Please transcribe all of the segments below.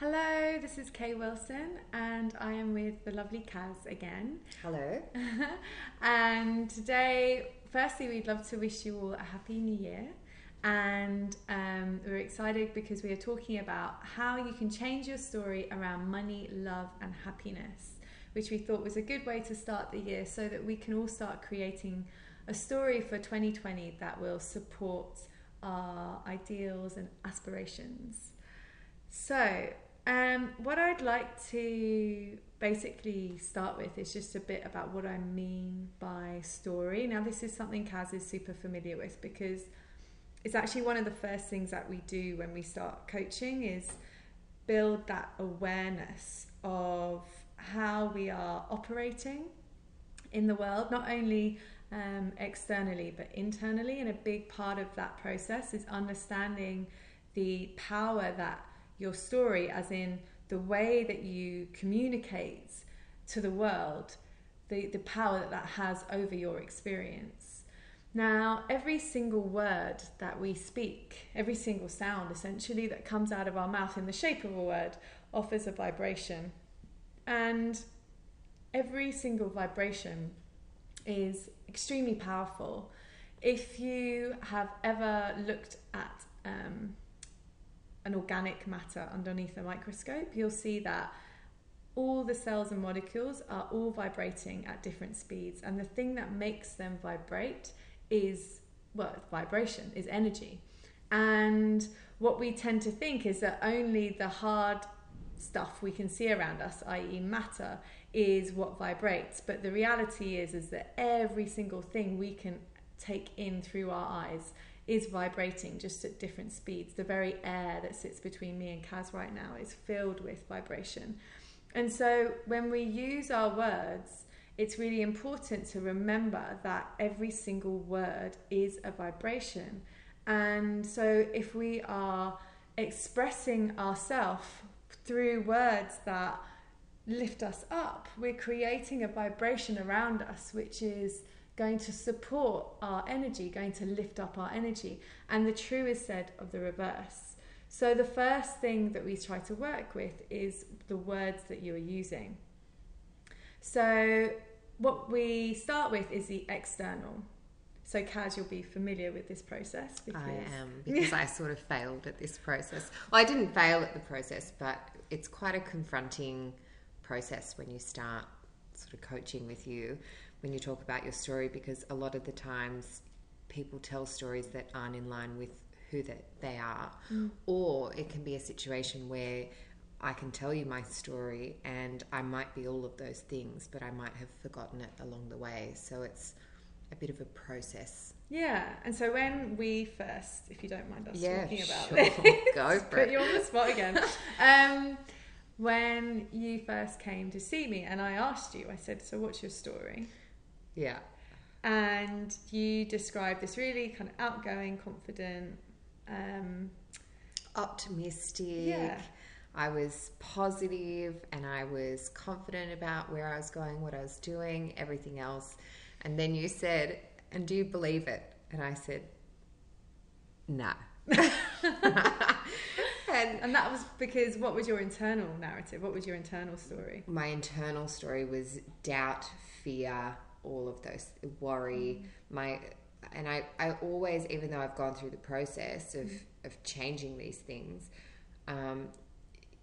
Hello, this is Kay Wilson, and I am with the lovely Kaz again. Hello. and today, firstly, we'd love to wish you all a happy new year. And um, we're excited because we are talking about how you can change your story around money, love, and happiness, which we thought was a good way to start the year so that we can all start creating a story for 2020 that will support our ideals and aspirations. So, um, what I'd like to basically start with is just a bit about what I mean by story. Now, this is something Kaz is super familiar with because it's actually one of the first things that we do when we start coaching is build that awareness of how we are operating in the world, not only um, externally but internally. And a big part of that process is understanding the power that your story, as in the way that you communicate to the world, the, the power that that has over your experience. Now, every single word that we speak, every single sound essentially that comes out of our mouth in the shape of a word, offers a vibration. And every single vibration is extremely powerful. If you have ever looked at um, an organic matter underneath a microscope, you'll see that all the cells and molecules are all vibrating at different speeds. And the thing that makes them vibrate is, well, vibration, is energy. And what we tend to think is that only the hard stuff we can see around us, i.e., matter, is what vibrates. But the reality is, is that every single thing we can take in through our eyes is vibrating just at different speeds. The very air that sits between me and Kaz right now is filled with vibration. And so when we use our words, it's really important to remember that every single word is a vibration. And so if we are expressing ourselves through words that lift us up, we're creating a vibration around us which is going to support our energy, going to lift up our energy. And the true is said of the reverse. So, the first thing that we try to work with is the words that you are using. So, what we start with is the external. So, Kaz, you'll be familiar with this process. Because... I am, because I sort of failed at this process. Well, I didn't fail at the process, but it's quite a confronting process when you start sort of coaching with you when you talk about your story because a lot of the times people tell stories that aren't in line with who that they are. Mm. or it can be a situation where I can tell you my story and I might be all of those things but I might have forgotten it along the way. So it's a bit of a process. Yeah. And so when we first if you don't mind us yeah, talking about sure. this go for put it. you on the spot again. Um, when you first came to see me and I asked you I said so what's your story yeah. And you describe this really kind of outgoing, confident, um, optimistic. Yeah. I was positive and I was confident about where I was going, what I was doing, everything else. And then you said, And do you believe it? And I said, No. and, and that was because what was your internal narrative? What was your internal story? My internal story was doubt, fear, all of those worry mm. my and I, I always even though I've gone through the process of, mm. of changing these things um,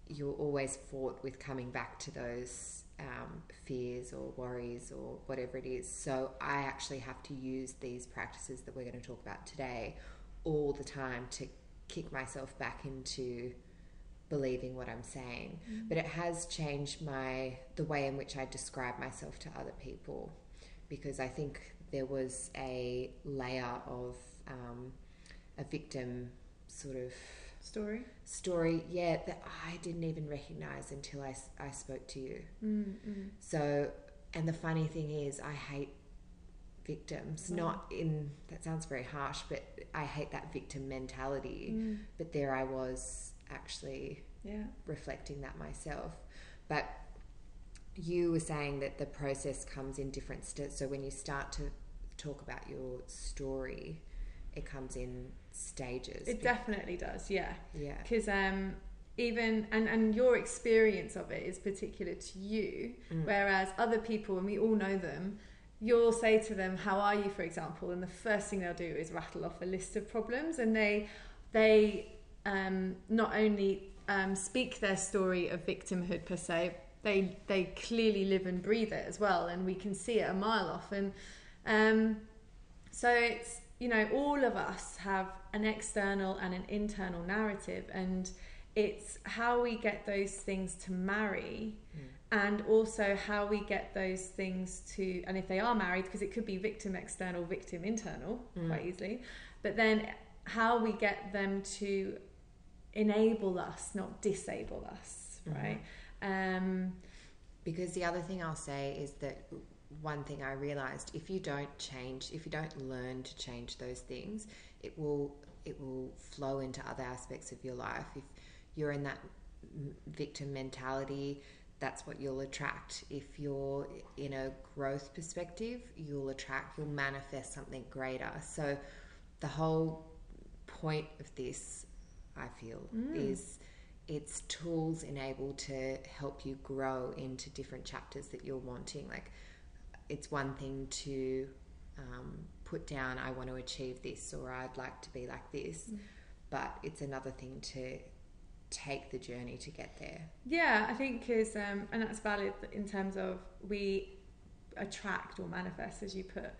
you're always fought with coming back to those um, fears or worries or whatever it is so I actually have to use these practices that we're going to talk about today all the time to kick myself back into believing what I'm saying mm. but it has changed my the way in which I describe myself to other people because I think there was a layer of um, a victim sort of story story yeah that i didn't even recognize until i, I spoke to you mm-hmm. so and the funny thing is i hate victims mm. not in that sounds very harsh but i hate that victim mentality mm. but there i was actually yeah reflecting that myself but you were saying that the process comes in different steps. So when you start to talk about your story, it comes in stages. It definitely does, yeah. Yeah. Because um, even and and your experience of it is particular to you Mm. whereas other people and we all know them you'll say to them how are you for example and the first thing they'll do is rattle off a list of problems and they they um, not only um, speak their story of victimhood per se they they clearly live and breathe it as well and we can see it a mile off and um, so it's you know all of us have an external and an internal narrative and it's how we get those things to marry and also how we get those things to and if they are married because it could be victim external victim internal Mm. quite easily but then how we get them to enable us not disable us Mhm. right um Because the other thing I'll say is that one thing I realized if you don't change, if you don't learn to change those things, it will it will flow into other aspects of your life. If you're in that victim mentality, that's what you'll attract. If you're in a growth perspective, you'll attract, you'll manifest something greater. So the whole point of this, I feel, Mm. is it's tools enabled to help you grow into different chapters that you're wanting. Like, it's one thing to um, put down, I want to achieve this, or I'd like to be like this, Mm. but it's another thing to take the journey to get there. Yeah, I think is um, and that's valid in terms of we attract or manifest, as you put,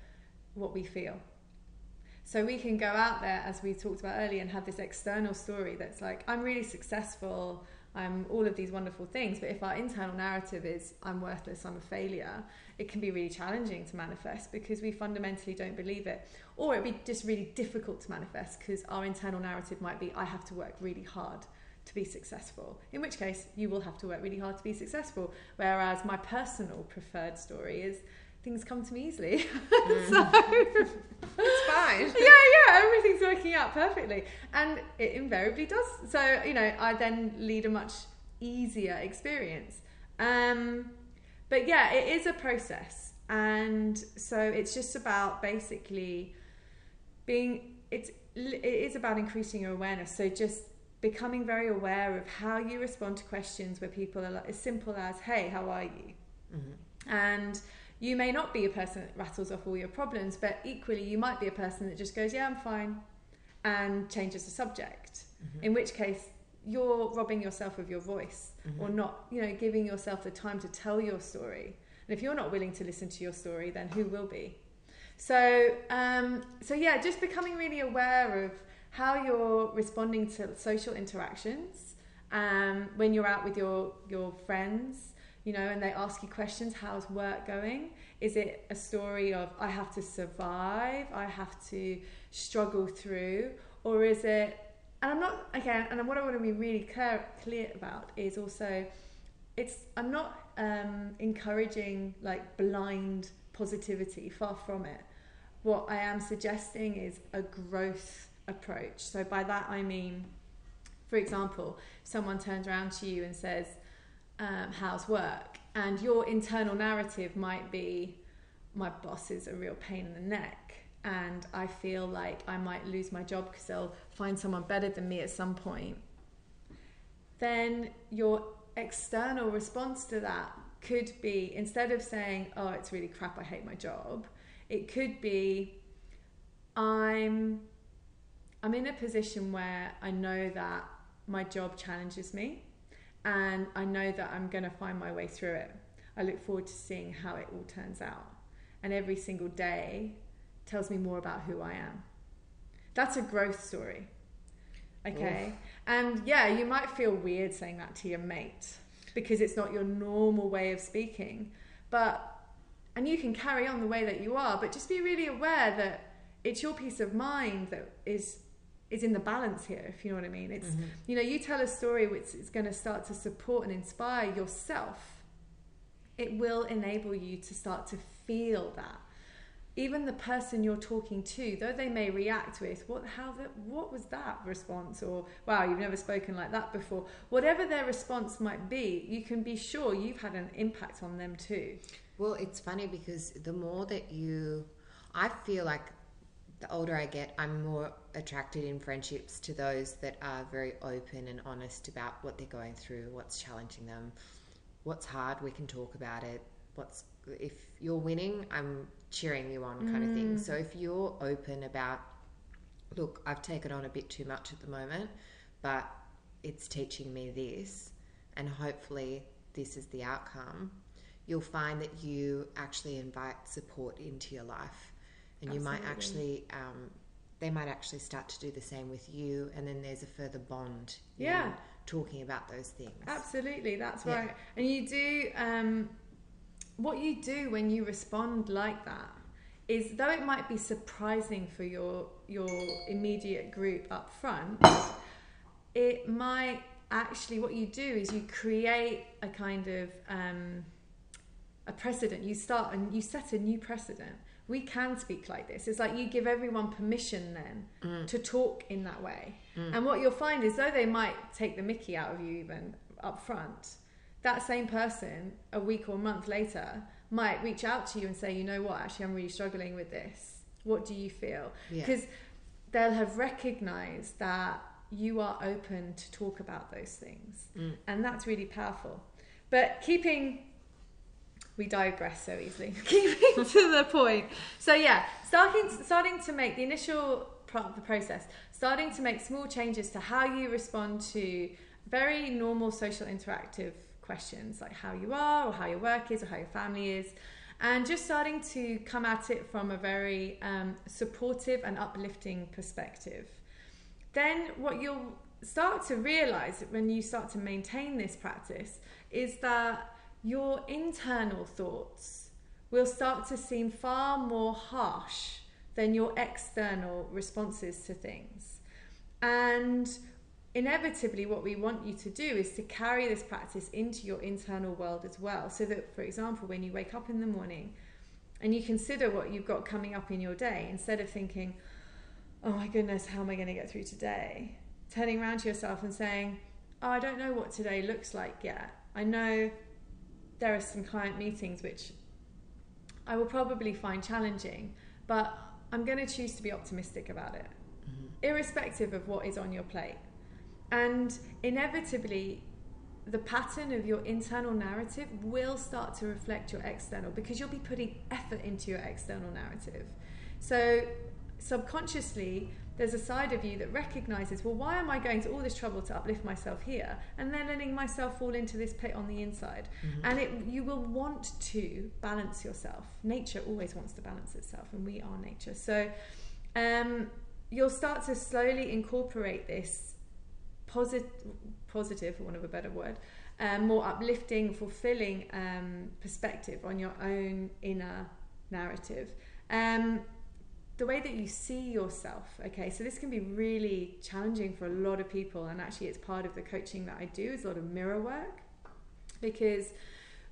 what we feel. So we can go out there, as we talked about earlier, and have this external story that's like, I'm really successful, I'm all of these wonderful things. But if our internal narrative is, I'm worthless, I'm a failure, it can be really challenging to manifest because we fundamentally don't believe it. Or it'd be just really difficult to manifest because our internal narrative might be, I have to work really hard to be successful. In which case, you will have to work really hard to be successful. Whereas my personal preferred story is things come to me easily. so, It's mm. fine. yeah, yeah, everything's working out perfectly. And it invariably does. So, you know, I then lead a much easier experience. Um, but yeah, it is a process. And so it's just about basically being, it's, it is about increasing your awareness. So just becoming very aware of how you respond to questions where people are like, as simple as, hey, how are you? Mhm. And you may not be a person that rattles off all your problems, but equally, you might be a person that just goes, Yeah, I'm fine, and changes the subject. Mhm. In which case, you're robbing yourself of your voice Mhm. or not, you know, giving yourself the time to tell your story. And if you're not willing to listen to your story, then who will be? So, um, so yeah, just becoming really aware of how you're responding to social interactions um, when you're out with your your friends, you know, and they ask you questions. How's work going? Is it a story of I have to survive, I have to struggle through, or is it? And I'm not again. And what I want to be really clear, clear about is also, it's I'm not um, encouraging like blind positivity. Far from it. What I am suggesting is a growth approach. So by that I mean, for example, someone turns around to you and says, um, "How's work?" and your internal narrative might be, "My boss is a real pain in the neck." And I feel like I might lose my job because they'll find someone better than me at some point. Then your external response to that could be instead of saying, "Oh, it's really crap. I hate my job," it could be, "I'm, I'm in a position where I know that my job challenges me, and I know that I'm going to find my way through it. I look forward to seeing how it all turns out, and every single day tells me more about who I am. That's a growth story." Okay. And yeah, you might feel weird saying that to your mate because it's not your normal way of speaking. But, and you can carry on the way that you are, but just be really aware that it's your peace of mind that is is in the balance here if you know what i mean. It's Mhm. you know you tell a story which is going to start to support and inspire yourself it will enable you to start to feel that. Even the person you're talking to, though they may react with what how that what was that response? or wow you've never spoken like that before. Whatever their response might be you can be sure you've had an impact on them too. Well, it's funny because the more that you, I feel like the older I get, I'm more attracted in friendships to those that are very open and honest about what they're going through, what's challenging them, what's hard. We can talk about it. What's if you're winning, I'm cheering you on, kind of thing. Mm. So if you're open about, look, I've taken on a bit too much at the moment, but it's teaching me this, and hopefully this is the outcome. You'll find that you actually invite support into your life and you might actually um, they might actually start to do the same with you and then there's a further bond Yeah. talking about those things Absolutely, that's Yeah. right. And you do um, what you do when you respond like that is though it might be surprising for your your immediate group up front, it might actually what you do is you create a kind of um, a precedent. You start and you set a new precedent. We can speak like this. It's like you give everyone permission then to talk in that way. And what you'll find is though they might take the mickey out of you even up front, that same person a week or a month later might reach out to you and say, you know what, actually I'm really struggling with this. What do you feel? Yeah. Because they'll have recognized that you are open to talk about those things. Mm. And that's really powerful. But keeping we digress so easily. Keeping to the point. So yeah, starting starting to make the initial part of the process, starting to make small changes to how you respond to very normal social interactive questions like how you are or how your work is or how your family is and just starting to come at it from a very um, supportive and uplifting perspective then what you'll start to realize when you start to maintain this practice is that your internal thoughts will start to seem far more harsh than your external responses to things. And inevitably, what we want you to do is to carry this practice into your internal world as well. So that, for example, when you wake up in the morning and you consider what you've got coming up in your day, instead of thinking, oh my goodness, how am I going to get through today? Turning around to yourself and saying, oh, I don't know what today looks like yet. I know there are some client meetings which I will probably find challenging, but I'm going to choose to be optimistic about it, mm-hmm. irrespective of what is on your plate. And inevitably, the pattern of your internal narrative will start to reflect your external because you'll be putting effort into your external narrative. So, subconsciously, there's a side of you that recognizes, well, why am I going to all this trouble to uplift myself here and then letting myself fall into this pit on the inside? And it, you will want to balance yourself. Nature always wants to balance itself, and we are nature. So, um, you'll start to slowly incorporate this posit- positive, for want of a better word, um, more uplifting, fulfilling um, perspective on your own inner narrative. Um, the way that you see yourself, okay, so this can be really challenging for a lot of people, and actually, it's part of the coaching that I do is a lot of mirror work because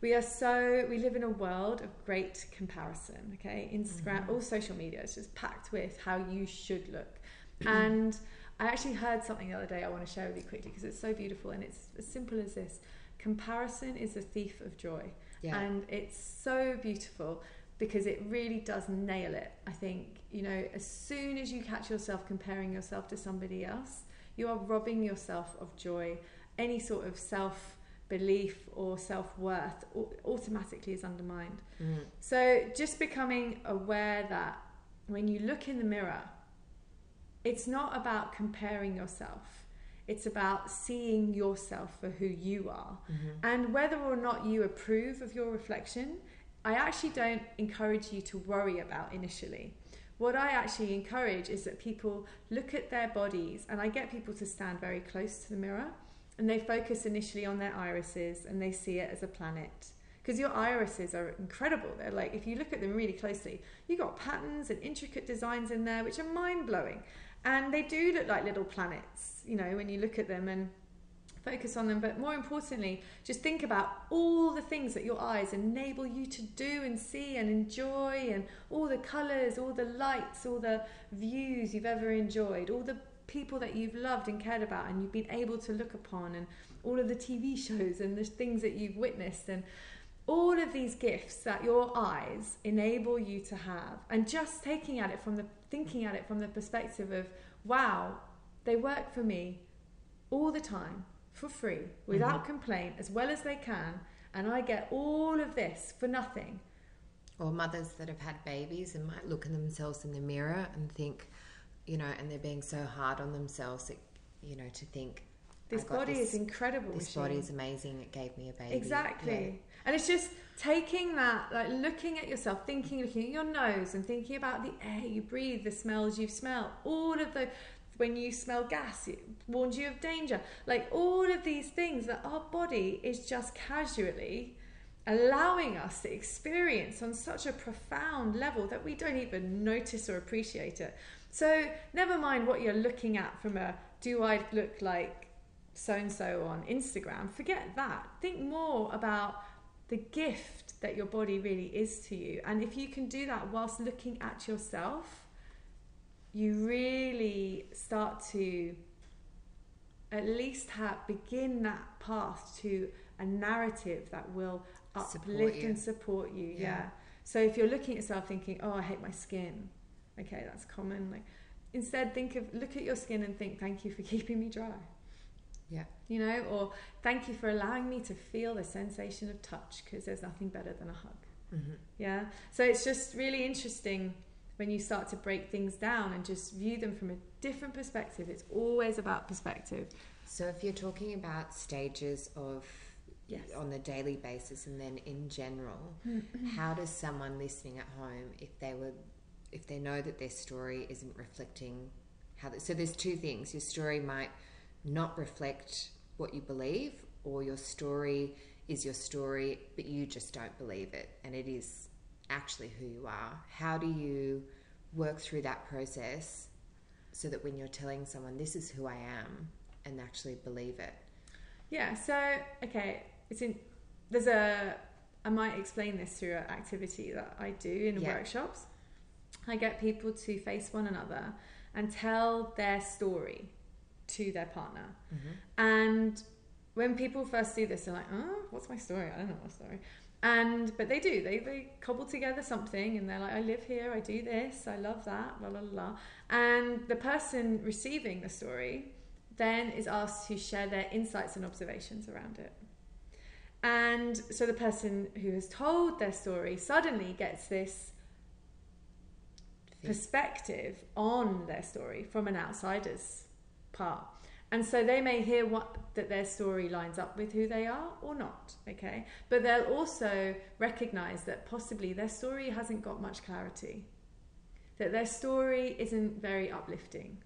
we are so we live in a world of great comparison okay? Instagram mm-hmm. all social media is just packed with how you should look. And i actually heard something the other day i want to share with you quickly because it's so beautiful and it's as simple as this. Comparison is a thief of joy. Yeah. And it's so beautiful because it really does nail it i think you know as soon as you catch yourself comparing yourself to somebody else you are robbing yourself of joy any sort of self belief or self-worth automatically is undermined Mm. so just becoming aware that when you look in the mirror it's not about comparing yourself it's about seeing yourself for who you are Mhm. and whether or not you approve of your reflection, I actually don't encourage you to worry about initially. What I actually encourage is that people look at their bodies, and I get people to stand very close to the mirror and they focus initially on their irises and they see it as a planet. Because your irises are incredible. They're like, if you look at them really closely, you've got patterns and intricate designs in there which are mind blowing. And they do look like little planets, you know, when you look at them and focus on them. But more importantly, just think about all the things that your eyes enable you to do and see and enjoy, and all the colours, all the lights, all the views you've ever enjoyed, all the people that you've loved and cared about and you've been able to look upon, and all of the TV shows and the things that you've witnessed. And all of these gifts that your eyes enable you to have and just taking at it from the thinking at it from the perspective of wow they work for me all the time for free without Mm-hmm. complaint as well as they can and i get all of this for nothing Or mothers that have had babies and might look at themselves in the mirror and think, you know, and they're being so hard on themselves, that, you know, to think this body this- is incredible This machine. body is amazing. It gave me a baby. Exactly. And it's just taking that, like looking at yourself, thinking, looking at your nose and thinking about the air you breathe, the smells you smell, all of the, when you smell gas, it warns you of danger. Like all of these things that our body is just casually allowing us to experience on such a profound level that we don't even notice or appreciate it. So, never mind what you're looking at from a do I look like so and so on Instagram, forget that. Think more about the gift that your body really is to you. And if you can do that whilst looking at yourself, you really start to at least have begin that path to a narrative that will uplift and support you. Yeah. Yeah. So if you're looking at yourself thinking, "Oh, I hate my skin," okay, that's common. Like instead, think of look at your skin and think, "Thank you for keeping me dry." Yeah. You know, or thank you for allowing me to feel the sensation of touch because there's nothing better than a hug. hmm Yeah. So it's just really interesting when you start to break things down and just view them from a different perspective. It's always about perspective. So if you're talking about stages of Yes. on the daily basis and then in general, mm-hmm. how does someone listening at home, if they were, if they know that their story isn't reflecting how, the, so there's two things. Your story might not reflect what you believe, or your story is your story, but you just don't believe it, and it is actually who you are. How do you work through that process so that when you're telling someone this is who I am, and actually believe it? Yeah. So okay, it's in. There's a. I might explain this through an activity that I do in Yeah. workshops. I get people to face one another and tell their story to their partner. Mm-hmm. And when people first do this, they're like, "Oh, what's my story? I don't know my story." And but they do. They they cobble together something, and they're like, "I live here. I do this. I love that." Blah blah blah. blah. And the person receiving the story then is asked to share their insights and observations around it. And so the person who has told their story suddenly gets this perspective on their story from an outsider's part. And so they may hear what that their story lines up with who they are or not, okay? But they'll also recognize that possibly their story hasn't got much clarity. That their story isn't very uplifting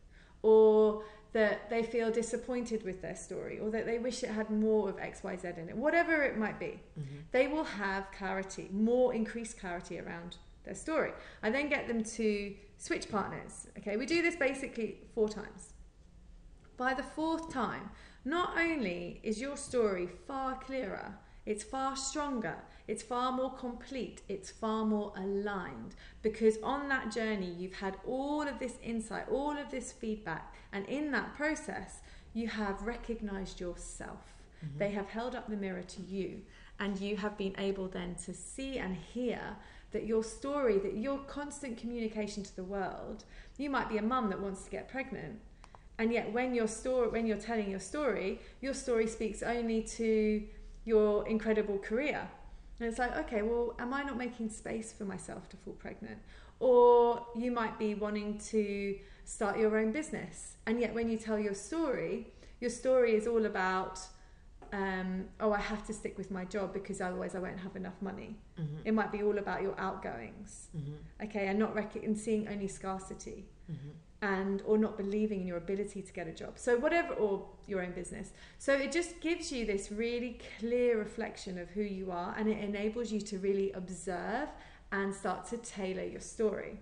or that they feel disappointed with their story or that they wish it had more of XYZ in it. Whatever it might be mm-hmm. they will have clarity, more increased clarity around their story. I then get them to switch partners. Okay, we do this basically four times. By the fourth time, not only is your story far clearer, it's far stronger, it's far more complete, it's far more aligned because on that journey you've had all of this insight, all of this feedback, and in that process you have recognized yourself. Mm-hmm. They have held up the mirror to you, and you have been able then to see and hear that your story, that your constant communication to the world, you might be a mum that wants to get pregnant, and yet when your story, when you're telling your story, your story speaks only to your incredible career. And it's like, okay, well, am I not making space for myself to fall pregnant? Or you might be wanting to start your own business. And yet, when you tell your story, your story is all about, um, oh, I have to stick with my job because otherwise I won't have enough money. Mm-hmm. It might be all about your outgoings, okay, and not rec- and seeing only scarcity and or not believing in your ability to get a job. So whatever or your own business. So it just gives you this really clear reflection of who you are and it enables you to really observe and start to tailor your story.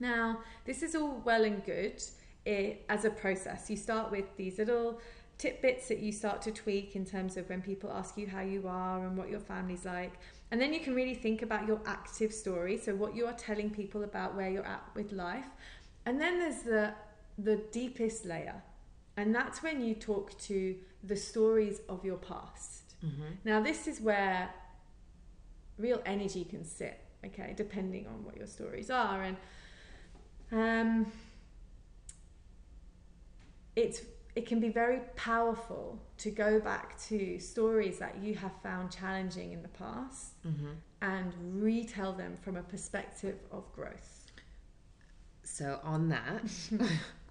Now this is all well and good it, as a process. You start with these little tidbits that you start to tweak in terms of when people ask you how you are and what your family's like. And then you can really think about your active story so what you are telling people about where you're at with life and then there's the the deepest layer. And that's when you talk to the stories of your past. Now this is where real energy can sit. Okay, depending on what your stories are, and um, it's it can be very powerful to go back to stories that you have found challenging in the past Mm-hmm. and retell them from a perspective of growth. So on that,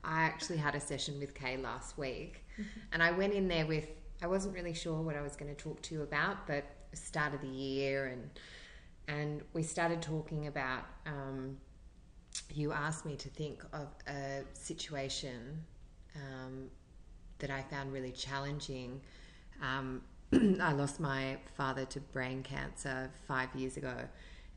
I actually had a session with Kay last week, and I went in there with I wasn't really sure what I was going to talk to you about, but start of the year and and we started talking about. Um, you asked me to think of a situation um, that I found really challenging. Um, I lost my father to brain cancer five years ago,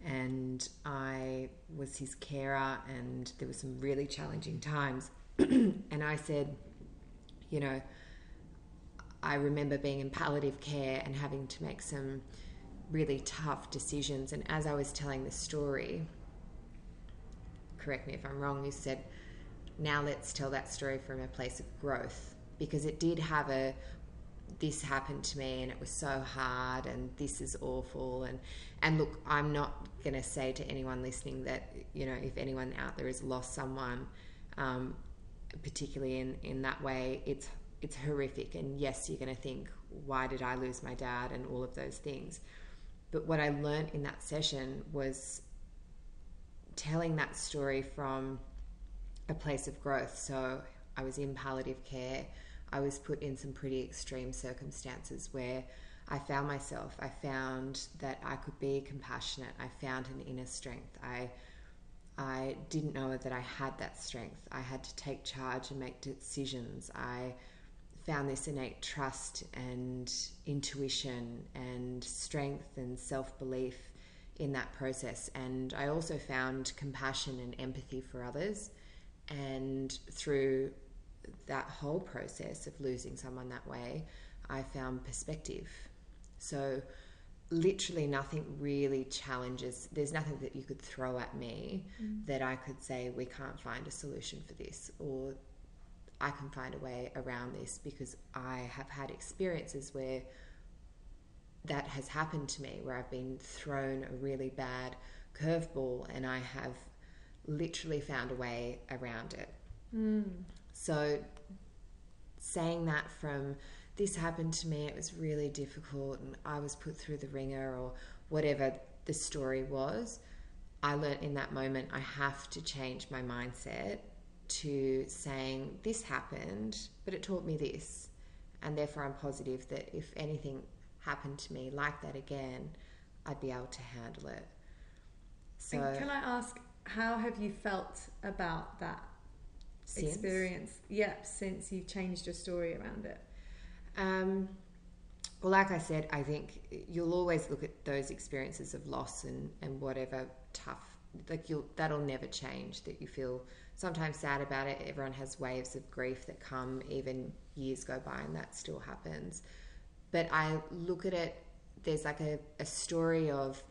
and I was his carer, and there were some really challenging times. and I said, you know, I remember being in palliative care and having to make some really tough decisions. And as I was telling the story, correct me if I'm wrong, you said, now let's tell that story from a place of growth because it did have a this happened to me and it was so hard and this is awful. And and look i'm not going to say to anyone listening that you know if anyone out there has lost someone um, particularly in in that way it's it's horrific. And yes you're going to think why did i lose my dad? and all of those things. But what i learned in that session was telling that story from a place of growth. So i was in palliative care I was put in some pretty extreme circumstances where I found myself. I found that I could be compassionate. I found an inner strength. I I didn't know that I had that strength. I had to take charge and make decisions. I found this innate trust and intuition and strength and self belief in that process. And I also found compassion and empathy for others. And through that whole process of losing someone that way, I found perspective. So, literally, nothing really challenges. There's nothing that you could throw at me Mm. that I could say, we can't find a solution for this, or I can find a way around this because I have had experiences where that has happened to me, where I've been thrown a really bad curveball and I have literally found a way around it. Mm. So, saying that from this happened to me, it was really difficult, and I was put through the wringer, or whatever the story was, I learnt in that moment I have to change my mindset to saying this happened, but it taught me this, and therefore I'm positive that if anything happened to me like that again, I'd be able to handle it. So, And can I ask, how have you felt about that since- experience? Yep, since you've changed your story around it. Um, well, like I said, I think you'll always look at those experiences of loss and, and whatever tough, like you'll that'll never change. That you feel sometimes sad about it. Everyone has waves of grief that come, even years go by, and that still happens. But I look at it. There's like a, a story of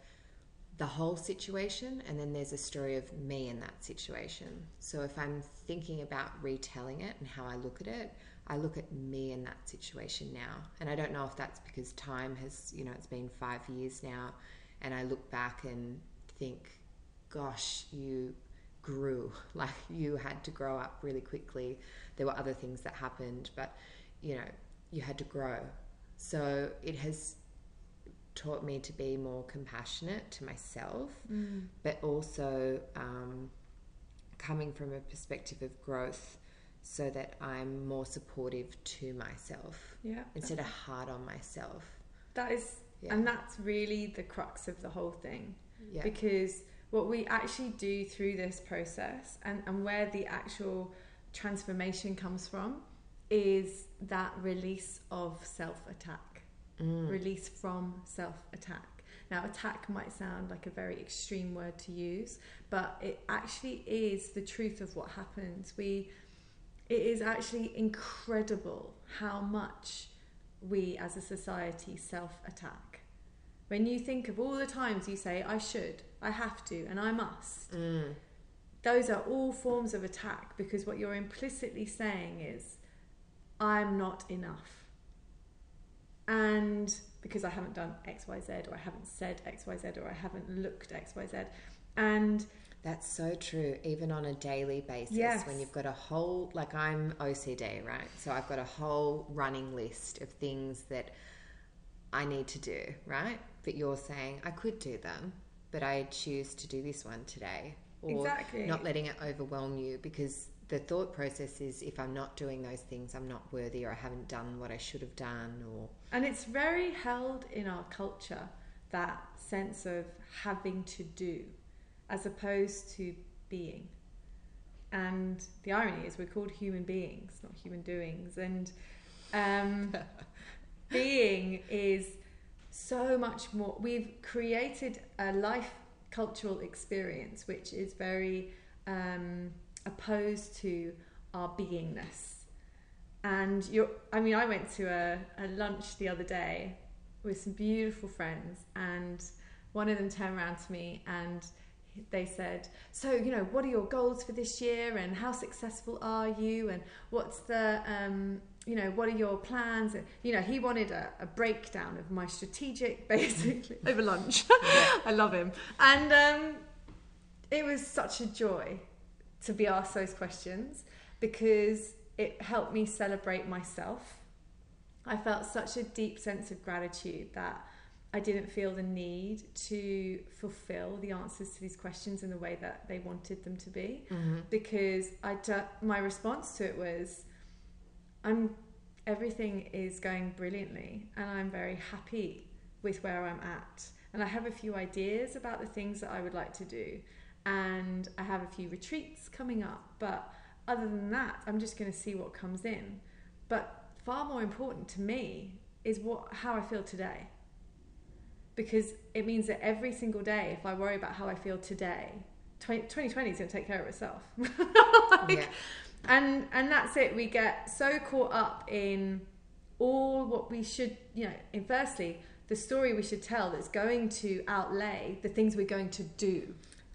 the whole situation, and then there's a story of me in that situation. So if I'm thinking about retelling it and how I look at it, I look at me in that situation now. And I don't know if that's because time has, you know, it's been five years now, and I look back and think, gosh, you grew. Like you had to grow up really quickly. There were other things that happened, but, you know, you had to grow. So it has taught me to be more compassionate to myself, Mm. but also um, coming from a perspective of growth so that I'm more supportive to myself Yeah. instead of hard on myself. That is, Yeah. and that's really the crux of the whole thing. Yeah. Because what we actually do through this process and, and where the actual transformation comes from is that release of self attack. Mm. release from self attack. Now, attack might sound like a very extreme word to use, but it actually is the truth of what happens. We, it is actually incredible how much we as a society self attack. When you think of all the times you say, I should, I have to, and I must, Mm. those are all forms of attack because what you're implicitly saying is, I'm not enough. Because I haven't done X, Y, Z, or I haven't said X, Y, Z, or I haven't looked X, Y, Z. And That's so true, even on a daily basis. Yes. When you've got a whole, like I'm OCD, right? So I've got a whole running list of things that I need to do, right? But you're saying I could do them, but I choose to do this one today. Or Exactly. not letting it overwhelm you because the thought process is if I'm not doing those things, I'm not worthy or I haven't done what I should have done or And it's very held in our culture that sense of having to do as opposed to being. And the irony is, we're called human beings, not human doings. And um, being is so much more. We've created a life cultural experience which is very um, opposed to our beingness. And you're, I mean, I went to a, a lunch the other day with some beautiful friends, and one of them turned around to me and they said, So, you know, what are your goals for this year, and how successful are you, and what's the, um, you know, what are your plans? And, you know, he wanted a, a breakdown of my strategic, basically, over lunch. I love him. And um, it was such a joy to be asked those questions because it helped me celebrate myself. I felt such a deep sense of gratitude that I didn't feel the need to fulfill the answers to these questions in the way that they wanted them to be. Mm-hmm. Because I d- my response to it was I'm everything is going brilliantly and I'm very happy with where I'm at. And I have a few ideas about the things that I would like to do. And I have a few retreats coming up but other than that I'm just going to see what comes in. But far more important to me is what how I feel today. Because it means that every single day if I worry about how I feel today 20, 2020 is going to take care of itself. Like, yeah. and and that's it. We get so caught up in all what we should you know in firstly the story we should tell that's going to outlay the things we're going to do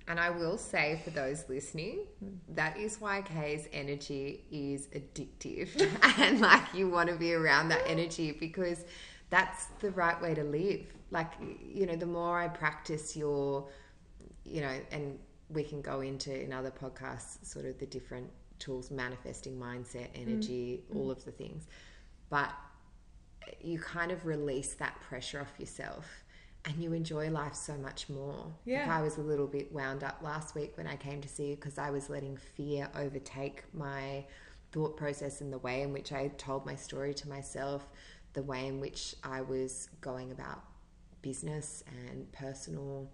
And I will say for those listening, that is why Kay's energy is addictive. and like you want to be around that energy because that's the right way to live. Like, you know, the more I practice your, you know, and we can go into in other podcasts sort of the different tools, manifesting mindset, mm. energy, mm. all of the things. But you kind of release that pressure off yourself and you enjoy life so much more. Yeah. Like I was a little bit wound up last week when I came to see you because I was letting fear overtake my thought process and the way in which I told my story to myself, the way in which I was going about business and personal,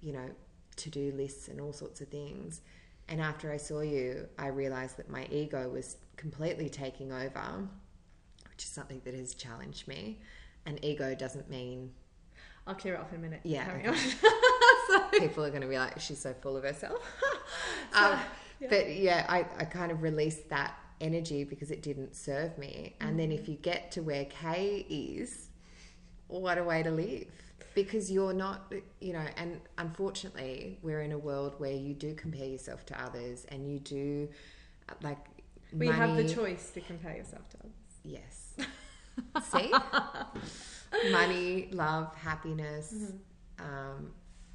you know, to do lists and all sorts of things. And after I saw you, I realized that my ego was completely taking over, which is something that has challenged me. And ego doesn't mean I'll clear it off in a minute Yeah, okay. on. people are going to be like, she's so full of herself. um, yeah. But yeah, I, I kind of released that energy because it didn't serve me. And then if you get to where Kay is, what a way to live. Because you're not, you know, and unfortunately, we're in a world where you do compare yourself to others and you do, like, we have the choice to compare yourself to others Yes. See? Money, love, happiness. Mm-hmm. Um,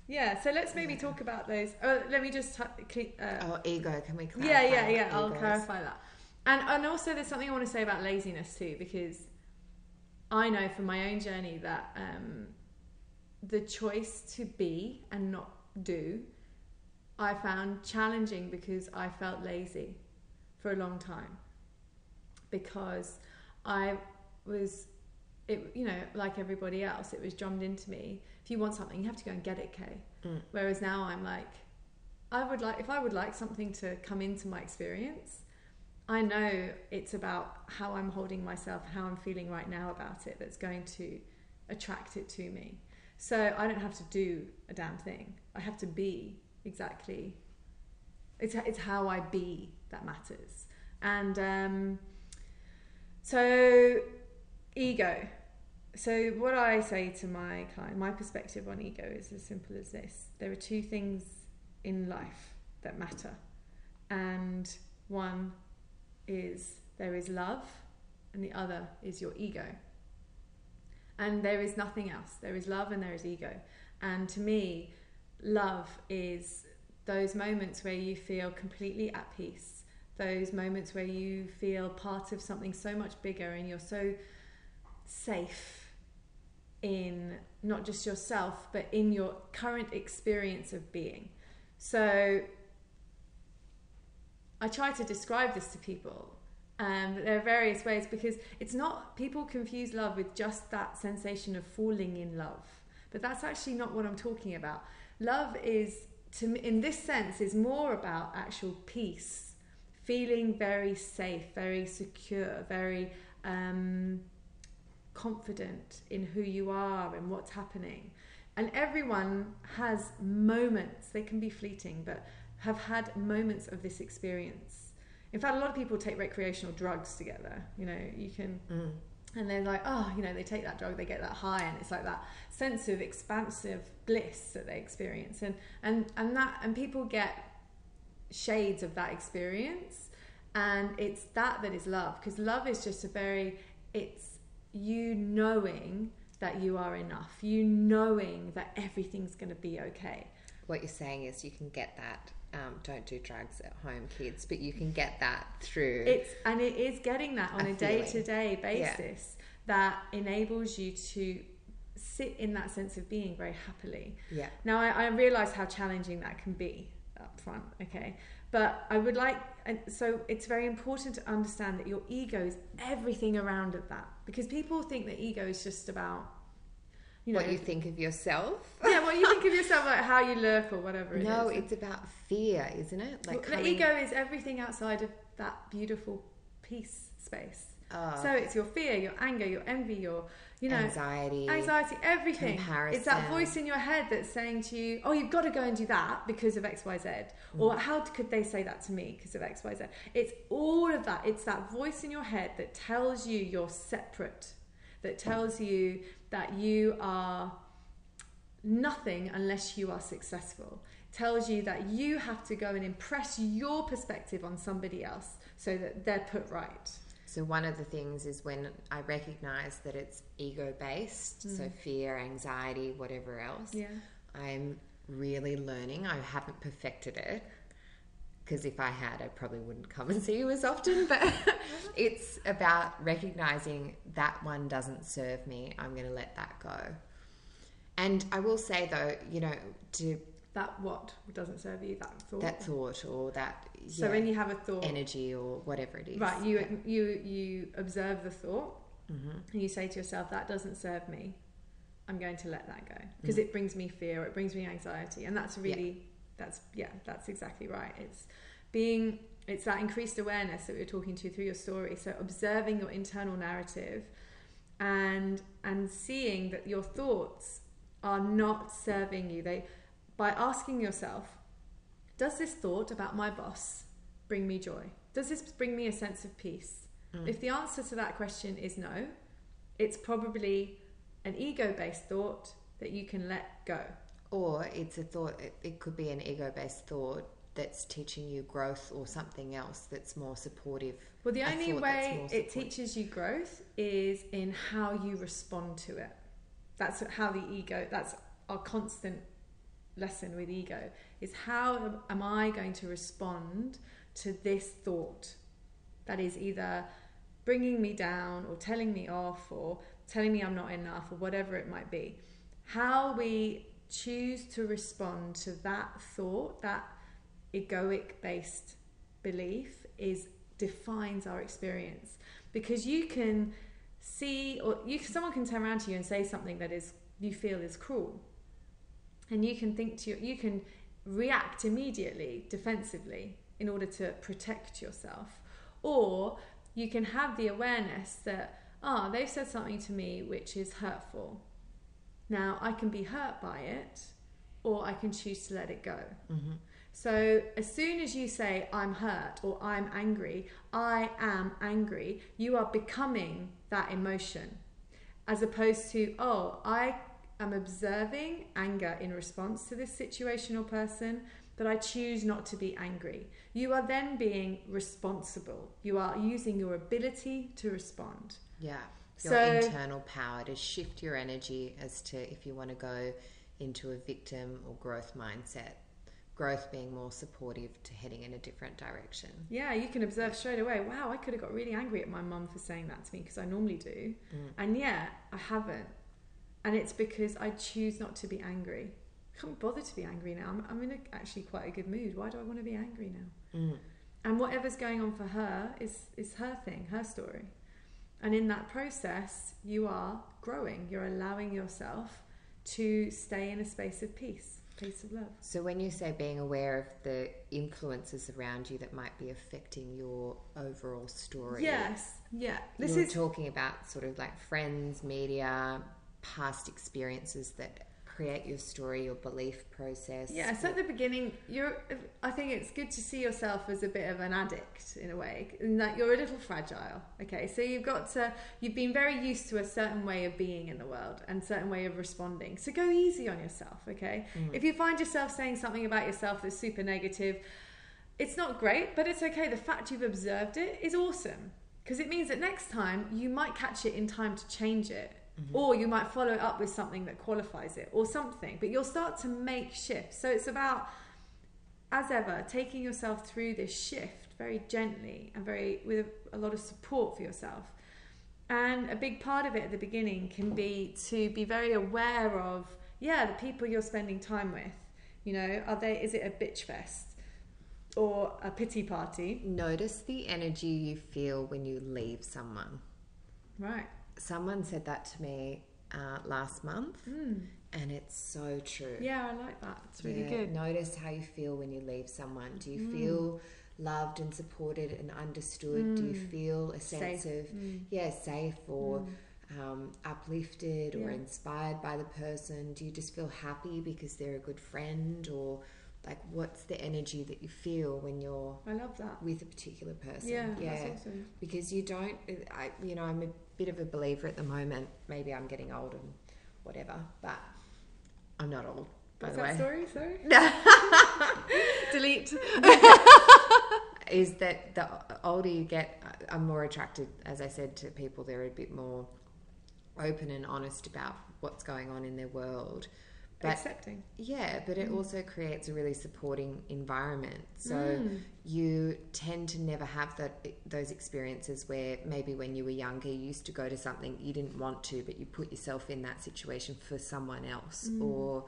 yeah so let's maybe talk about those oh, let me just t- uh, oh, ego. Can we clarify? yeah yeah yeah i'll clarify that and and also there's something i want to say about laziness too because i know from my own journey that um the choice to be and not do i found challenging because i felt lazy for a long time because i was it you know like everybody else it was drummed into me if you want something you have to go and get it kay. Mm. whereas now i'm like i would like if i would like something to come into my experience i know it's about how i'm holding myself how i'm feeling right now about it that's going to attract it to me. So i don't have to do a damn thing. I have to be exactly it's, it's how i be that matters. And um, so ego so what I say to my client, my perspective on ego is as simple as this: there are two things in life that matter, and one is there is love, and the other is your ego. And there is nothing else. There is love and there is ego. And to me, love is those moments where you feel completely at peace, those moments where you feel part of something so much bigger and you're so safe in not just yourself, but in your current experience of being. So I try to describe this to people. Um, there are various ways because it's not, people confuse love with just that sensation of falling in love. But that's actually not what I'm talking about. Love is, to in this sense, is more about actual peace, feeling very safe, very secure, very um, confident in who you are and what's happening. And everyone has moments, they can be fleeting, but have had moments of this experience. In fact, a lot of people take recreational drugs together. You know, you can, Mm. and they're like, oh, you know, they take that drug, they get that high, and it's like that sense of expansive bliss that they experience, and and and that, and people get shades of that experience, and it's that that is love, because love is just a very, it's you knowing that you are enough, you knowing that everything's going to be okay. What you're saying is you can get that. Um, don't do drugs at home, kids, but you can get that through. It's and it is getting that on A day to day Yeah. basis that enables you to sit in that sense of being very happily. yeah. Now I, I realize how challenging that can be up front, okay? But I would like, and so it's very important to understand that your ego is everything around that because people think that ego is just about, you know, what you think of yourself. yeah, what you think of yourself, like how you look or whatever. it no, is. it's about fear, isn't it? Well, coming- the ego is everything outside of that beautiful peace space. Oh, So it's your fear, your anger, your envy, your you know anxiety. anxiety, everything. It's that voice in your head that's saying to you, "Oh, you've got to go and do that because of X, Y, Z," Mm. or "How could they say that to me because of X, Y, Z?" It's all of that. It's that voice in your head that tells you you're separate, that tells you that you are nothing unless you are successful. Tells you that you have to go and impress your perspective on somebody else so that they're put right. So one of the things is when I recognize that it's ego based, so mm. fear, anxiety, whatever else. Yeah. I'm really learning. I haven't perfected it because if I had, I probably wouldn't come and see you as often. But it's about recognizing that one doesn't serve me. I'm going to let that go. And I will say though, you know, to That what doesn't serve you, that thought. that thought or that so yeah, when you have a thought, energy or whatever it is, right, you Yeah. you you observe the thought Mhm. and you say to yourself, "That doesn't serve me. I'm going to let that go because Mm. it brings me fear, it brings me anxiety, and that's really that's yeah, that's exactly right. It's being it's that increased awareness that we are talking to through your story. So observing your internal narrative and and seeing that your thoughts are not serving you. They by asking yourself, does this thought about my boss bring me joy? Does this bring me a sense of peace? Mm. If the answer to that question is no, it's probably an ego based thought that you can let go. Or it's a thought, it, it could be an ego based thought that's teaching you growth or something else that's more supportive. Well, the only way it teaches you growth is in how you respond to it. That's how the ego, that's our constant lesson with ego, is how am I going to respond to this thought? That is either bringing me down or telling me off or telling me I'm not enough or whatever it might be. How we choose to respond to that thought, that egoic based belief is defines our experience. Because you can see or you someone can turn around to you and say something that is you feel is cruel and you can think to you can react immediately defensively in order to protect yourself or you can have the awareness that ah they've said something to me which is hurtful now i can be hurt by it or i can choose to let it go Mm-hmm. so as soon as you say, I'm hurt or I'm angry, I am angry, you are becoming that emotion. As opposed to, oh, I am observing anger in response to this situation or person, but I choose not to be angry. You are then being responsible. You are using your ability to respond. Yeah. your So- internal power to shift your energy as to if you want to go into a victim or growth mindset. Growth being more supportive to heading in a different direction. Yeah, you can observe straight away. Wow, I could have got really angry at my mum for saying that to me because I normally do, Mm. and yeah, I haven't. And it's because I choose not to be angry. I can't bother to be angry now. I'm, I'm in a, actually quite a good mood. Why do I want to be angry now? Mm. And whatever's going on for her is is her thing, her story. And in that process, you are growing. You're allowing yourself to stay in a space of peace, peace of love. So when you say being aware of the influences around you that might be affecting your overall story, Yes, yeah. This you're is talking about sort of like friends, media, past experiences that create your story, your belief process. Yeah, so at the beginning, you're. I think it's good to see yourself as a bit of an addict in a way, in that you're a little fragile. Okay, so you've got to. You've been very used to a certain way of being in the world and certain way of responding. So go easy on yourself. Okay, mm. if you find yourself saying something about yourself that's super negative, it's not great, but it's okay. The fact you've observed it is awesome because it means that next time you might catch it in time to change it. Mm-hmm. Or you might follow it up with something that qualifies it or something, but you'll start to make shifts. So it's about, as ever, taking yourself through this shift very gently and very with a, a lot of support for yourself. And a big part of it at the beginning can be to be very aware of, yeah, the people you're spending time with. You know, are they? Is it a bitch fest or a pity party? Notice the energy you feel when you leave someone. Right. Someone said that to me uh, last month, Mm. and it's so true. Yeah, I like that. It's really Yeah, good. Notice how you feel when you leave someone. Do you Mm. feel loved and supported and understood? Do you Mm. feel a sense Safe. of Mm. yeah safe or Mm. um, uplifted or inspired by the person? Do you just feel happy because they're a good friend or like what's the energy that you feel when you're I love that. with a particular person? Yeah, that's awesome. because you don't I you know I'm a bit of a believer at the moment maybe I'm getting old and whatever but I'm not old by What's the that way story? Sorry. Delete. is that the older you get I'm more attracted as I said to people they're a bit more open and honest about what's going on in their world but Accepting. yeah but it Mm. also creates a really supporting environment so Mm. you tend to never have that those experiences where maybe when you were younger you used to go to something you didn't want to but you put yourself in that situation for someone else Mm. or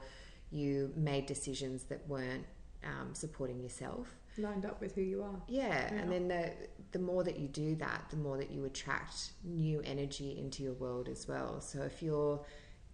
you made decisions that weren't um, supporting yourself lined up with who you are. yeah, Yeah. and then the the more that you do that the more that you attract new energy into your world as well so if you're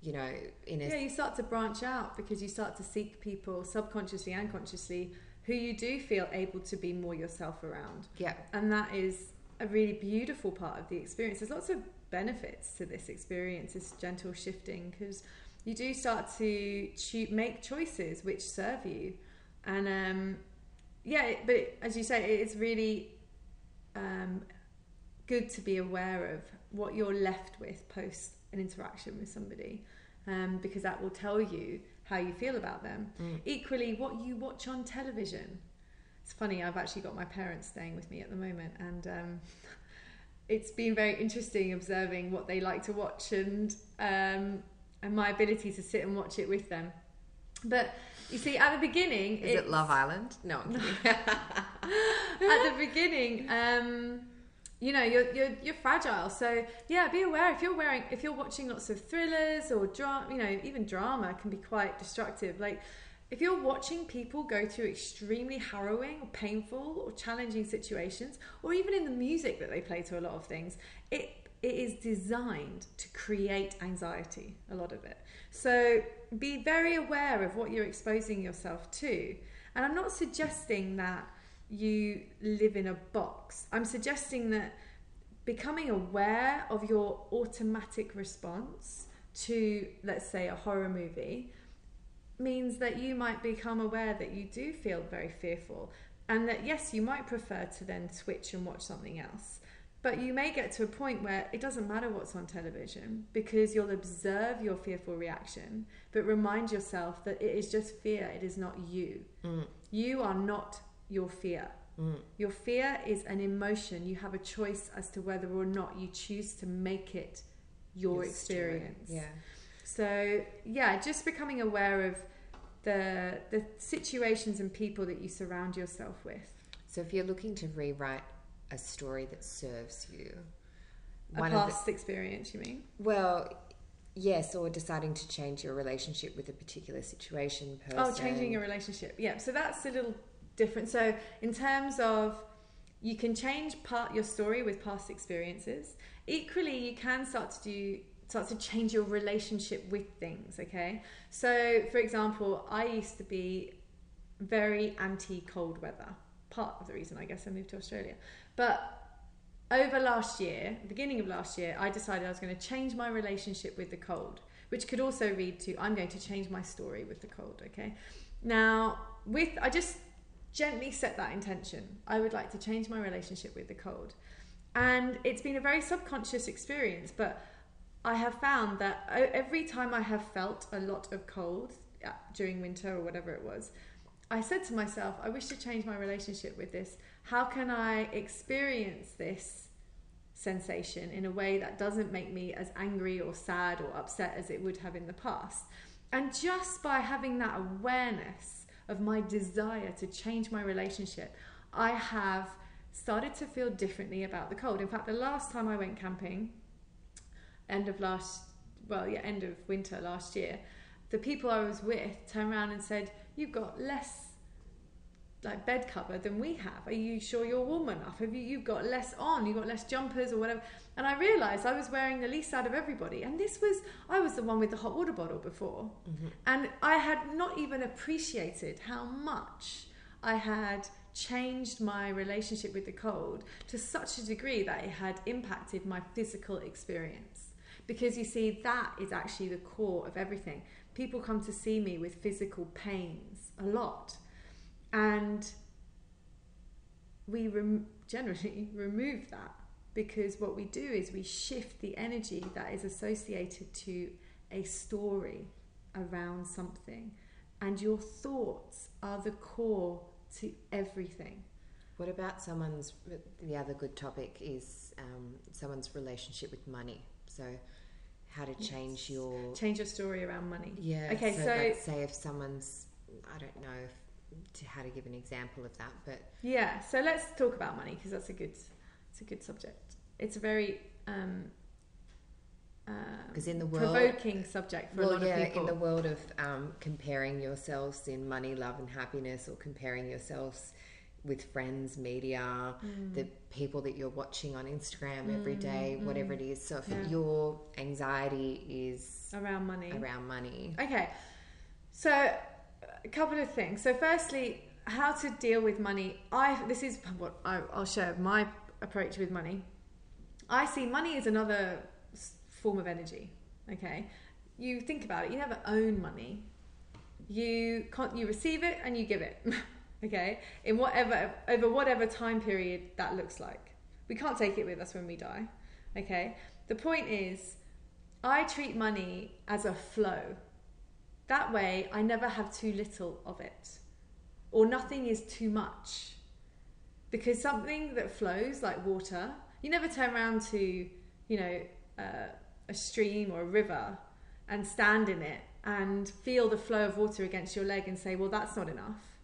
you know in a Yeah, you start to branch out because you start to seek people subconsciously and consciously who you do feel able to be more yourself around. yeah And that is a really beautiful part of the experience. There's lots of benefits to this experience, this gentle shifting, because you do start to choo- make choices which serve you. And um, yeah, it- but it, as you say, it's really um, good to be aware of what you're left with post an interaction with somebody, um, because that will tell you how you feel about them. Mm. Equally, what you watch on television. It's funny, I've actually got my parents staying with me at the moment, and um, it's been very interesting observing what they like to watch and um, and my ability to sit and watch it with them. But you see, at the beginning, is it Love Island no at the beginning, um, you know, you're, you're you're fragile. So yeah, be aware if you're wearing if you're watching lots of thrillers or drama, you know, even drama can be quite destructive. Like if you're watching people go through extremely harrowing or painful or challenging situations, or even in the music that they play to a lot of things, it it is designed to create anxiety, a lot of it. So be very aware of what you're exposing yourself to. And I'm not suggesting that you live in a box. I'm suggesting that becoming aware of your automatic response to, let's say, a horror movie means that you might become aware that you do feel very fearful and that, yes, you might prefer to then switch and watch something else. But you may get to a point where it doesn't matter what's on television because you'll observe your fearful reaction, but remind yourself that it is just fear, it is not you. Mm, You are not your fear. mm, Your fear is an emotion. You have a choice as to whether or not you choose to make it your, Your story. experience. Yeah. So yeah, just becoming aware of the the situations and people that you surround yourself with. So if you're looking to rewrite a story that serves you, A one of the, past experience, you mean? well, yes, or deciding to change your relationship with a particular situation, person. Oh, changing your relationship. Yeah, so that's a little different. So in terms of you can change part your story with past experiences. Equally, you can start to do start to change your relationship with things. Okay, so for example, I used to be very anti cold weather. Part of the reason I guess I moved to Australia, but over last year, beginning of last year, I decided I was going to change my relationship with the cold, which could also read to I'm going to change my story with the cold. Okay, now with I just gently set that intention. I would like to change my relationship with the cold, and it's been a very subconscious experience, but I have found that every time I have felt a lot of cold uh, during winter or whatever it was, I said to myself, I wish to change my relationship with this. How can I experience this sensation in a way that doesn't make me as angry or sad or upset as it would have in the past? And just by having that awareness of my desire to change my relationship, I have started to feel differently about the cold. In fact, the last time I went camping, end of last, well, yeah, end of winter last year, the people I was with turned around and said, "You've got less." Like bed cover than we have. Are you sure you're warm enough? Have you you've got less on? You've got less jumpers or whatever. And I realised I was wearing the least out of everybody. And this was I was the one with the hot water bottle before, mm-hmm. and I had not even appreciated how much I had changed my relationship with the cold to such a degree that it had impacted my physical experience. Because you see, that is actually the core of everything. People come to see me with physical pains a lot. And we rem- generally remove that because what we do is we shift the energy that is associated to a story around something. And your thoughts are the core to everything. What about someone's? The other good topic is um, someone's relationship with money. So, how to change Yes. your Change your story around money. yeah. Okay, so, so- like, say if someone's, I don't know if, to how to give an example of that, but Yeah, so let's talk about money because that's a good, it's a good subject. It's a very um, um, 'Cause in the world- provoking subject for a well, lot yeah, of people. in the world of um, comparing yourselves in money, love, and happiness, or comparing yourselves with friends, media, Mm. the people that you're watching on Instagram every Mm, day, mm. whatever it is. So if Yeah. your anxiety is around money. around money, Okay, so a couple of things. So, firstly, how to deal with money. I this is what I, I'll share my approach with money. I see money as another form of energy. Okay, you think about it. You never own money. You can't. You receive it and you give it. okay, in whatever over whatever time period that looks like. We can't take it with us when we die. Okay. The point is, I treat money as a flow. That way, I never have too little of it, or nothing is too much. Because something that flows like water, you never turn around to, you know, uh, a stream or a river and stand in it and feel the flow of water against your leg and say, well, that's not enough.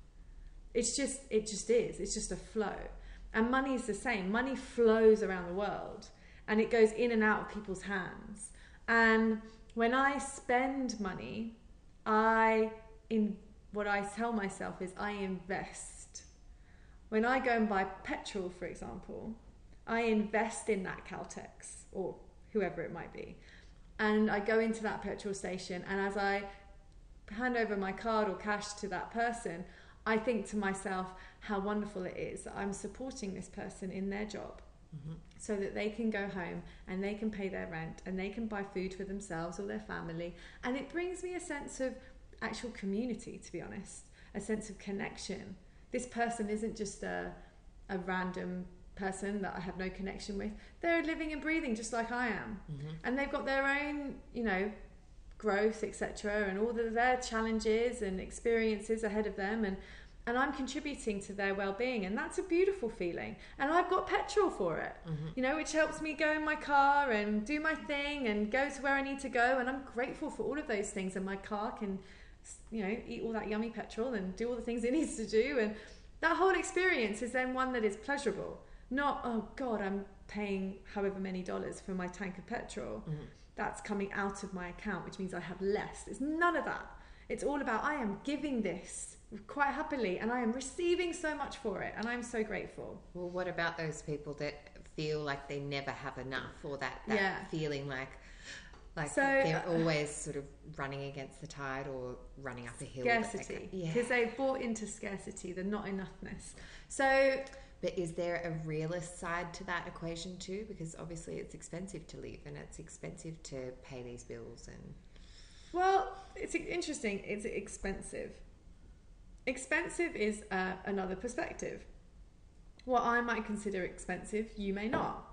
It's just, it just is. It's just a flow. And money is the same. Money flows around the world and it goes in and out of people's hands. And when I spend money, I in what I tell myself is I invest. When I go and buy petrol, for example, I invest in that Caltex or whoever it might be. And I go into that petrol station and as I hand over my card or cash to that person, I think to myself how wonderful it is that I'm supporting this person in their job so that they can go home and they can pay their rent and they can buy food for themselves or their family. And it brings me a sense of actual community, to be honest, a sense of connection. This person isn't just a, a random person that I have no connection with. They're living and breathing just like I am. Mm-hmm. And they've got their own, you know, growth, etc., and all of their challenges and experiences ahead of them. And and I'm contributing to their well-being and that's a beautiful feeling and I've got petrol for it Mm-hmm. you know which helps me go in my car and do my thing and go to where I need to go and I'm grateful for all of those things and my car can you know eat all that yummy petrol and do all the things it needs to do and that whole experience is then one that is pleasurable not oh god I'm paying however many dollars for my tank of petrol Mhm. that's coming out of my account which means I have less it's none of that it's all about I am giving this quite happily and I am receiving so much for it and I'm so grateful. Well, what about those people that feel like they never have enough, or that, that Yeah. feeling like like So, they're uh, always sort of running against the tide or running up a hill? Scarcity. can't- Yeah. Because they've bought into scarcity, the not enoughness. So But is there a realist side to that equation too? Because obviously it's expensive to live and it's expensive to pay these bills and Well, it's interesting. It's expensive. Expensive is uh, another perspective. What I might consider expensive, you may not.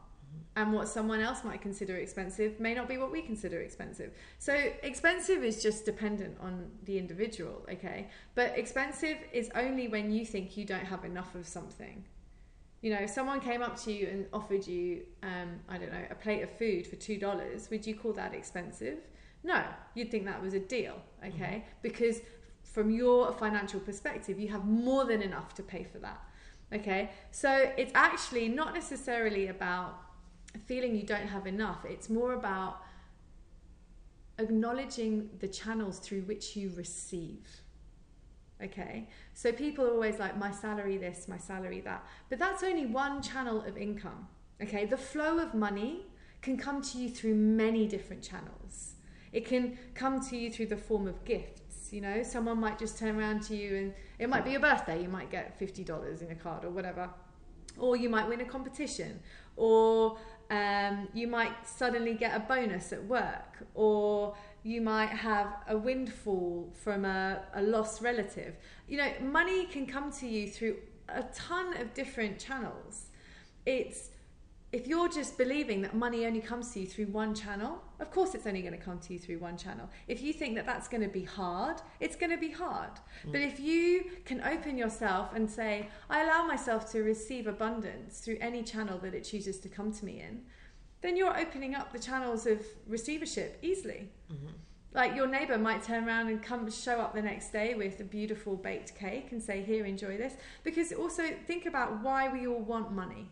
And what someone else might consider expensive may not be what we consider expensive. So, expensive is just dependent on the individual, okay? But expensive is only when you think you don't have enough of something. You know, if someone came up to you and offered you, um, I don't know, a plate of food for $2, would you call that expensive? No, you'd think that was a deal, okay? Because from your financial perspective, you have more than enough to pay for that, okay? So it's actually not necessarily about feeling you don't have enough, it's more about acknowledging the channels through which you receive. Okay, so people are always like, my salary this, my salary that, but that's only one channel of income. Okay, the flow of money can come to you through many different channels. It can come to you through the form of gifts. You know, someone might just turn around to you and it might be your birthday, you might get $50 in a card or whatever. Or you might win a competition, or um, you might suddenly get a bonus at work, or you might have a windfall from a, a lost relative. You know, money can come to you through a ton of different channels. It's if you're just believing that money only comes to you through one channel, of course it's only going to come to you through one channel. If you think that that's going to be hard, it's going to be hard. Mm. But if you can open yourself and say, I allow myself to receive abundance through any channel that it chooses to come to me in, then you're opening up the channels of receivership easily. Mm-hmm. Like your neighbor might turn around and come show up the next day with a beautiful baked cake and say, Here, enjoy this. Because also think about why we all want money.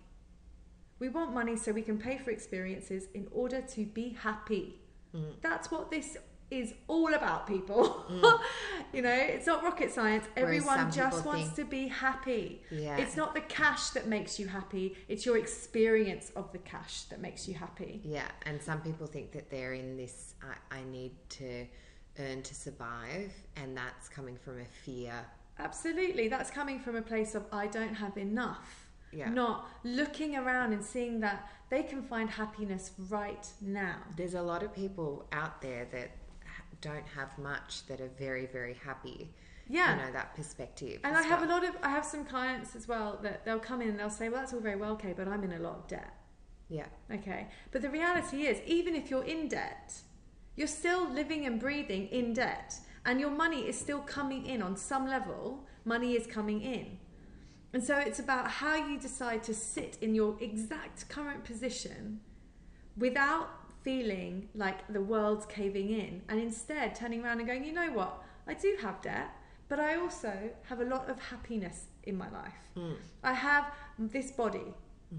We want money so we can pay for experiences in order to be happy. Mm. That's what this is all about, people. you know, it's not rocket science. Everyone just wants think- to be happy. yeah. It's not the cash that makes you happy, it's your experience of the cash that makes you happy. Yeah, and some people think that they're in this I, I need to earn to survive, and that's coming from a fear. Absolutely. That's coming from a place of I don't have enough. Yeah. Not looking around and seeing that they can find happiness right now. There's a lot of people out there that don't have much that are very, very happy. Yeah. You know, that perspective. And I have a lot of I have some clients as well that they'll come in and they'll say, Well that's all very well, okay, but I'm in a lot of debt. Yeah. Okay. But the reality is, even if you're in debt, you're still living and breathing in debt. And your money is still coming in on some level, money is coming in. And so it's about how you decide to sit in your exact current position without feeling like the world's caving in and instead turning around and going, you know what, I do have debt, but I also have a lot of happiness in my life. Mm. I have this body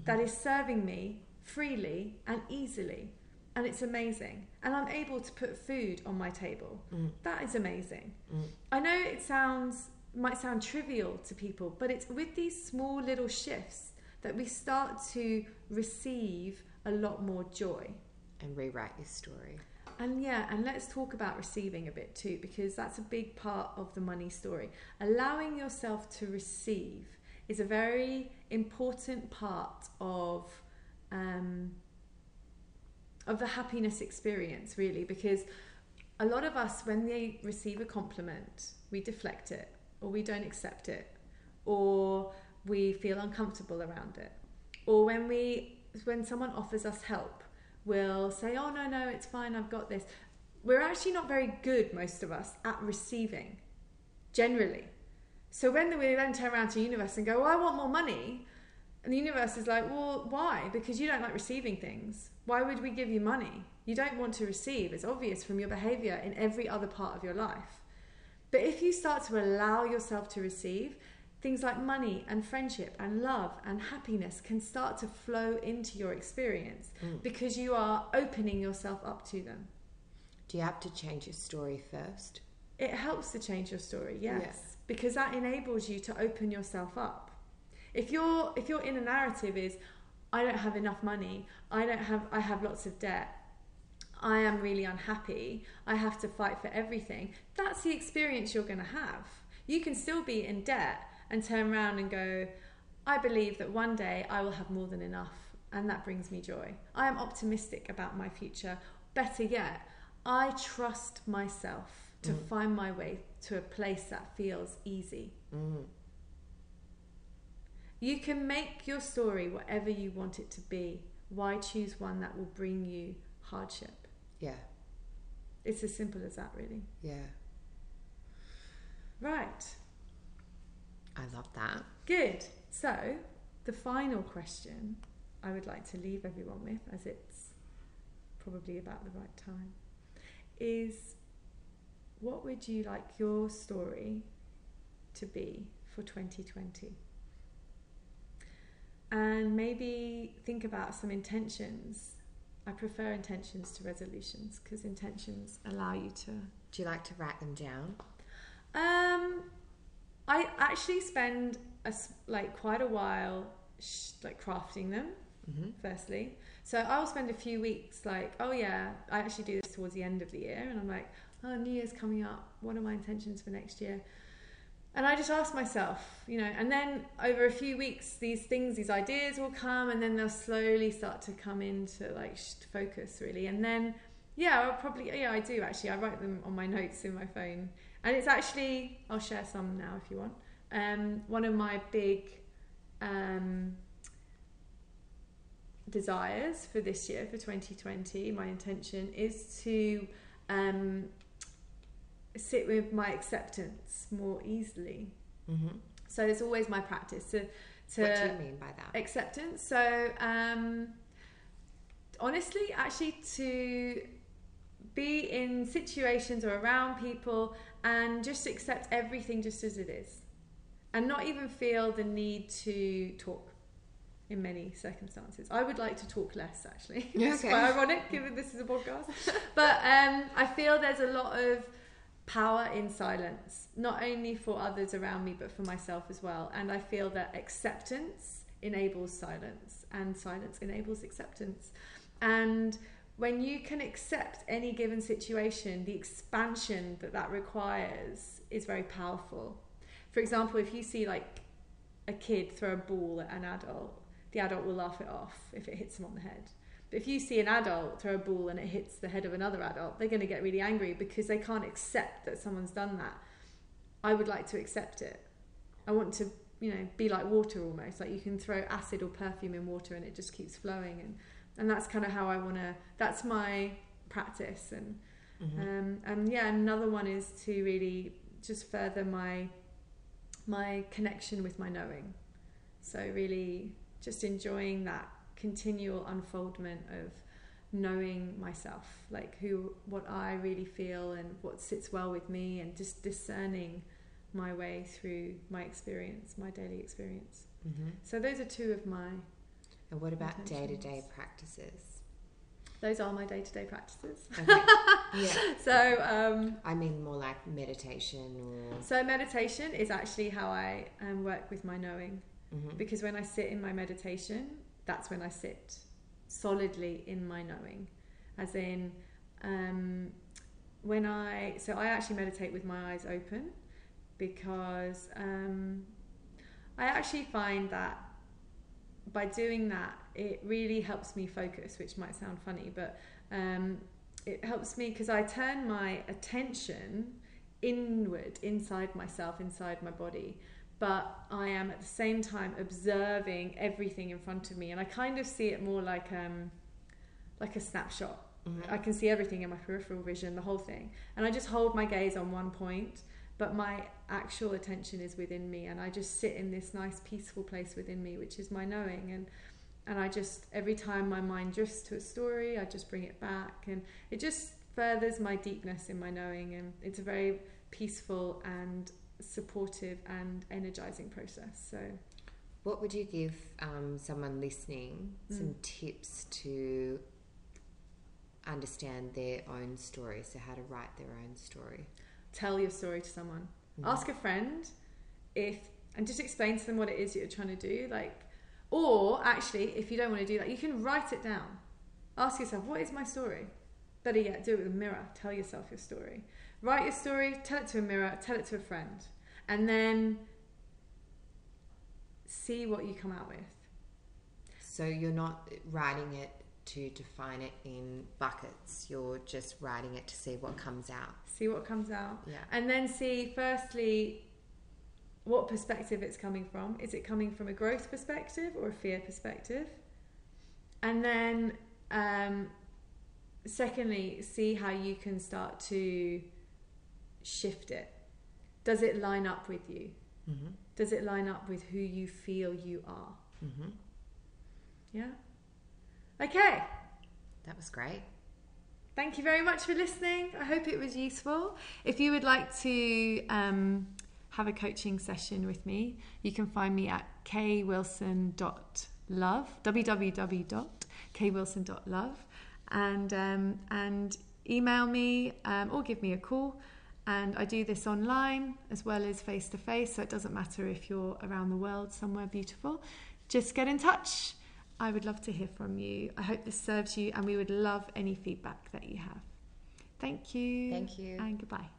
that is serving me freely and easily, and it's amazing. And I'm able to put food on my table. Mm. That is amazing. Mm. I know it sounds might sound trivial to people, but it's with these small little shifts that we start to receive a lot more joy. And rewrite your story. And yeah, and let's talk about receiving a bit too, because that's a big part of the money story. Allowing yourself to receive is a very important part of um, of the happiness experience, really, because a lot of us, when they receive a compliment, we deflect it, or we don't accept it, or we feel uncomfortable around it, or when we when someone offers us help, we'll say, "Oh no, no, it's fine, I've got this." We're actually not very good, most of us, at receiving. Generally, So when we then turn around to the universe and go, well, I want more money, and the universe is like, well, why? Because you don't like receiving things. Why would we give you money? You don't want to receive. It's obvious from your behavior in every other part of your life. But if you start to allow yourself to receive, things like money and friendship and love and happiness can start to flow into your experience Mm. because you are opening yourself up to them. Do you have to change your story first? It helps to change your story, yes, Yeah. because that enables you to open yourself up. If your if your inner narrative is, I don't have enough money, I don't have, I have lots of debt, I am really unhappy, I have to fight for everything. That's the experience you're going to have. You can still be in debt and turn around and go, I believe that one day I will have more than enough, and that brings me joy. I am optimistic about my future. Better yet, I trust myself to Mm. find my way to a place that feels easy. Mm. You can make your story whatever you want it to be. Why choose one that will bring you hardship? Yeah, It's as simple as that, really. yeah. Right. I love that. Good. So, the final question I would like to leave everyone with, as it's probably about the right time, is what would you like your story to be for 2020? And maybe think about some intentions. I prefer intentions to resolutions because intentions allow you to Do you like to write them down? um, I actually spend a like quite a while sh- like crafting them. Mm-hmm. Firstly, so I will spend a few weeks like, oh yeah, I actually do this towards the end of the year, and I'm like, oh, New Year's coming up. What are my intentions for next year? And I just ask myself, you know, and then over a few weeks, these things, these ideas will come, and then they'll slowly start to come into like focus, really. And then, yeah, I'll probably, yeah, I do actually. I write them on my notes in my phone, and it's actually, I'll share some now if you want. Um, one of my big um, desires for this year, for 2020, my intention is to um, sit with my acceptance more easily. Mm-hmm. So it's always my practice to to What do you mean by that? acceptance. So, um, honestly, actually, to be in situations or around people and just accept everything just as it is, and not even feel the need to talk. In many circumstances, I would like to talk less. Actually, it's Okay. quite ironic given this is a podcast. but um, I feel there's a lot of power in silence, not only for others around me, but for myself as well. And I feel that acceptance enables silence, and silence enables acceptance. And when you can accept any given situation, the expansion that that requires is very powerful. For example, if you see like a kid throw a ball at an adult, the adult will laugh it off if it hits them on the head. But if you see an adult throw a ball and it hits the head of another adult, they're going to get really angry because they can't accept that someone's done that. I would like to accept it. I want to, you know, be like water almost. Like you can throw acid or perfume in water and it just keeps flowing. And, and that's kind of how I want to, that's my practice. And, Mhm. um, and yeah, another one is to really just further my, my connection with my knowing. So really just enjoying that continual unfoldment of knowing myself, like who, what I really feel and what sits well with me, and just discerning my way through my experience, my daily experience. Mhm. So those are two of my, And what about day to day practices? those are my day-to-day practices. Okay. yeah. So, um, I mean more like meditation or. so meditation is actually how I um, work with my knowing. Mhm. because when I sit in my meditation, that's when I sit solidly in my knowing, as in um, when I so I actually meditate with my eyes open because um, I actually find that by doing that it really helps me focus, which might sound funny, but um, it helps me because I turn my attention inward, inside myself, inside my body but I am at the same time observing everything in front of me, and I kind of see it more like um, like a snapshot. Mhm. I can see everything in my peripheral vision, the whole thing, and I just hold my gaze on one point. but my actual attention is within me and I just sit in this nice peaceful place within me which is my knowing and and I just every time my mind drifts to a story I just bring it back and it just furthers my deepness in my knowing and it's a very peaceful and supportive and energizing process so. What would you give um, someone listening Mm. some tips to understand their own story? So how to write their own story. Tell your story to someone. Mhm. ask a friend if and just explain to them what it is that you're trying to do like or actually if you don't want to do that you can write it down. Ask yourself what is my story? Better yet do it with a mirror. Tell yourself your story write your story tell it to a mirror tell it to a friend and then see what you come out with So you're not writing it to define it in buckets. You're just writing it to see what comes out. see what comes out Yeah. and then see firstly what perspective it's coming from is it coming from a growth perspective or a fear perspective and then um, secondly see how you can start to shift it does it line up with you Mm-hmm. does it line up with who you feel you are Mm-hmm. yeah okay That was great. Thank you very much for listening. I hope it was useful. If you would like to um, have a coaching session with me, you can find me at kwilson.love, www.kwilson.love, and, um, and email me um, or give me a call. And I do this online as well as face to face, so it doesn't matter if you're around the world somewhere beautiful. Just get in touch. I would love to hear from you. I hope this serves you, and we would love any feedback that you have. Thank you. Thank you. And goodbye.